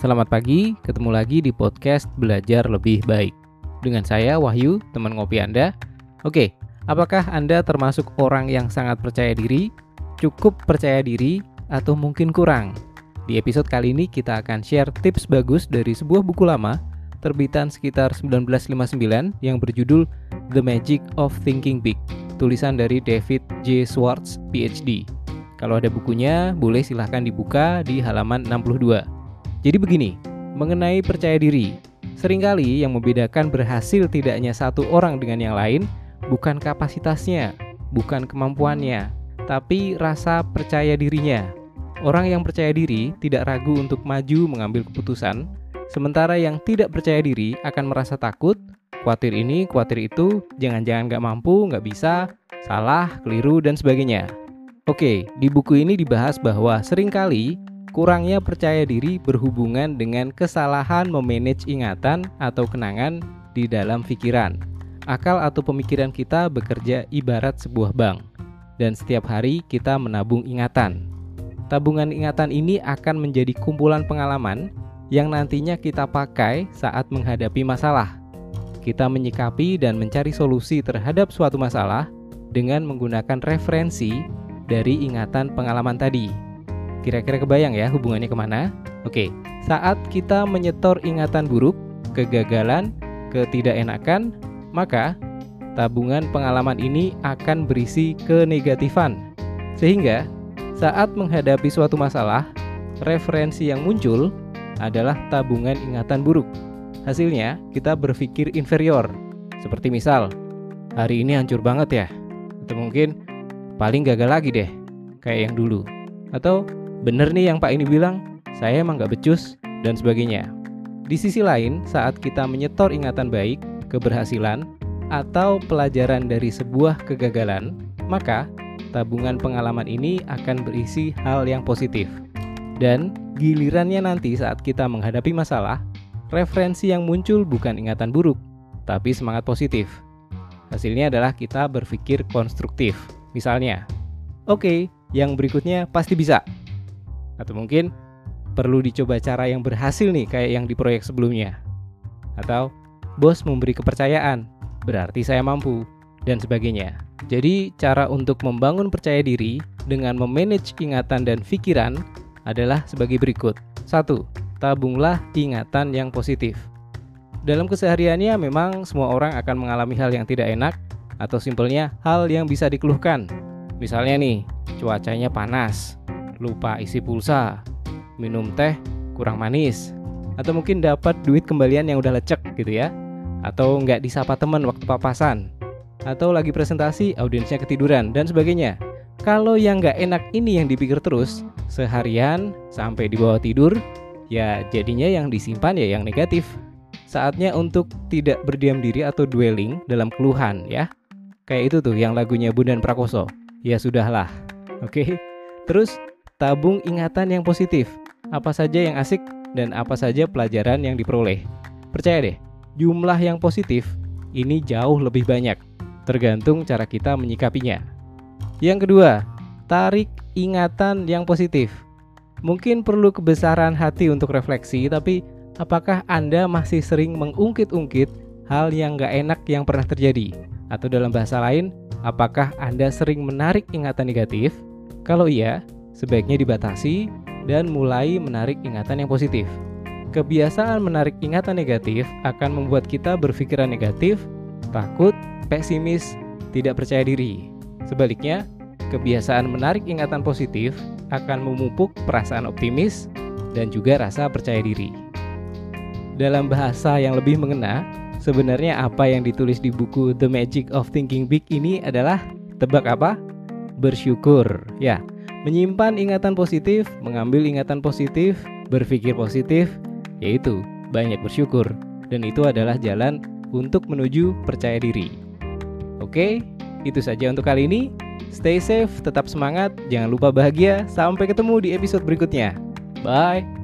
Selamat pagi, ketemu lagi di podcast Belajar Lebih Baik. Dengan saya Wahyu, teman ngopi Anda. Oke, apakah Anda termasuk orang yang sangat percaya diri, cukup percaya diri, atau mungkin kurang? Di episode kali ini kita akan share tips bagus dari sebuah buku lama terbitan sekitar 1959 yang berjudul The Magic of Thinking Big, tulisan dari David J. Schwartz, PhD. Kalau ada bukunya, boleh silahkan dibuka di halaman 62. Jadi begini, mengenai percaya diri, sering kali yang membedakan berhasil tidaknya satu orang dengan yang lain bukan kapasitasnya, bukan kemampuannya, tapi rasa percaya dirinya. Orang yang percaya diri tidak ragu untuk maju mengambil keputusan, sementara yang tidak percaya diri akan merasa takut, khawatir ini, khawatir itu, jangan-jangan gak mampu, gak bisa, salah, keliru, dan sebagainya. Oke, di buku ini dibahas bahwa sering kali Kurangnya percaya diri berhubungan dengan kesalahan memanage ingatan atau kenangan di dalam pikiran. Akal atau pemikiran kita bekerja ibarat sebuah bank, dan setiap hari kita menabung ingatan. Tabungan ingatan ini akan menjadi kumpulan pengalaman yang nantinya kita pakai saat menghadapi masalah. Kita menyikapi dan mencari solusi terhadap suatu masalah dengan menggunakan referensi dari ingatan pengalaman tadi. Kira-kira kebayang ya hubungannya ke mana? Oke, saat kita menyetor ingatan buruk, kegagalan, ketidakenakan, maka tabungan pengalaman ini akan berisi kenegatifan. Sehingga saat menghadapi suatu masalah, referensi yang muncul adalah tabungan ingatan buruk. Hasilnya, kita berpikir inferior. Seperti misal, hari ini hancur banget ya. Atau mungkin paling gagal lagi deh, kayak yang dulu. Atau bener nih yang Pak ini bilang, saya emang gak becus, dan sebagainya. Di sisi lain, saat kita menyetor ingatan baik, keberhasilan, atau pelajaran dari sebuah kegagalan, maka tabungan pengalaman ini akan berisi hal yang positif. Dan gilirannya nanti saat kita menghadapi masalah, referensi yang muncul bukan ingatan buruk, tapi semangat positif. Hasilnya adalah kita berpikir konstruktif. Misalnya, oke, okay, yang berikutnya pasti bisa. Atau mungkin perlu dicoba cara yang berhasil nih kayak yang di proyek sebelumnya. Atau bos memberi kepercayaan, berarti saya mampu dan sebagainya. Jadi cara untuk membangun percaya diri dengan memanage ingatan dan pikiran adalah sebagai berikut. 1. Tabunglah ingatan yang positif. Dalam kesehariannya memang semua orang akan mengalami hal yang tidak enak atau simpelnya hal yang bisa dikeluhkan. Misalnya nih, cuacanya panas, lupa isi pulsa, minum teh kurang manis, atau mungkin dapat duit kembalian yang udah lecek gitu ya, atau nggak disapa teman waktu papasan, atau lagi presentasi audiensnya ketiduran dan sebagainya. Kalau yang nggak enak ini yang dipikir terus seharian sampai di bawah tidur, ya jadinya yang disimpan ya yang negatif. Saatnya untuk tidak berdiam diri atau dwelling dalam keluhan ya. Kayak itu tuh yang lagunya Bundan Prakoso. Ya sudahlah. Oke. Terus tabung ingatan yang positif. Apa saja yang asik dan apa saja pelajaran yang diperoleh. Percaya deh, jumlah yang positif ini jauh lebih banyak, tergantung cara kita menyikapinya. Yang kedua, tarik ingatan yang positif. Mungkin perlu kebesaran hati untuk refleksi, tapi apakah Anda masih sering mengungkit-ungkit hal yang gak enak yang pernah terjadi? Atau dalam bahasa lain, apakah Anda sering menarik ingatan negatif? Kalau iya, sebaiknya dibatasi dan mulai menarik ingatan yang positif. Kebiasaan menarik ingatan negatif akan membuat kita berpikiran negatif, takut, pesimis, tidak percaya diri. Sebaliknya, kebiasaan menarik ingatan positif akan memupuk perasaan optimis dan juga rasa percaya diri. Dalam bahasa yang lebih mengena, sebenarnya apa yang ditulis di buku The Magic of Thinking Big ini adalah tebak apa? Bersyukur. Ya, Menyimpan ingatan positif, mengambil ingatan positif, berpikir positif, yaitu banyak bersyukur. Dan itu adalah jalan untuk menuju percaya diri. Oke, itu saja untuk kali ini. Stay safe, tetap semangat, jangan lupa bahagia. Sampai ketemu di episode berikutnya. Bye.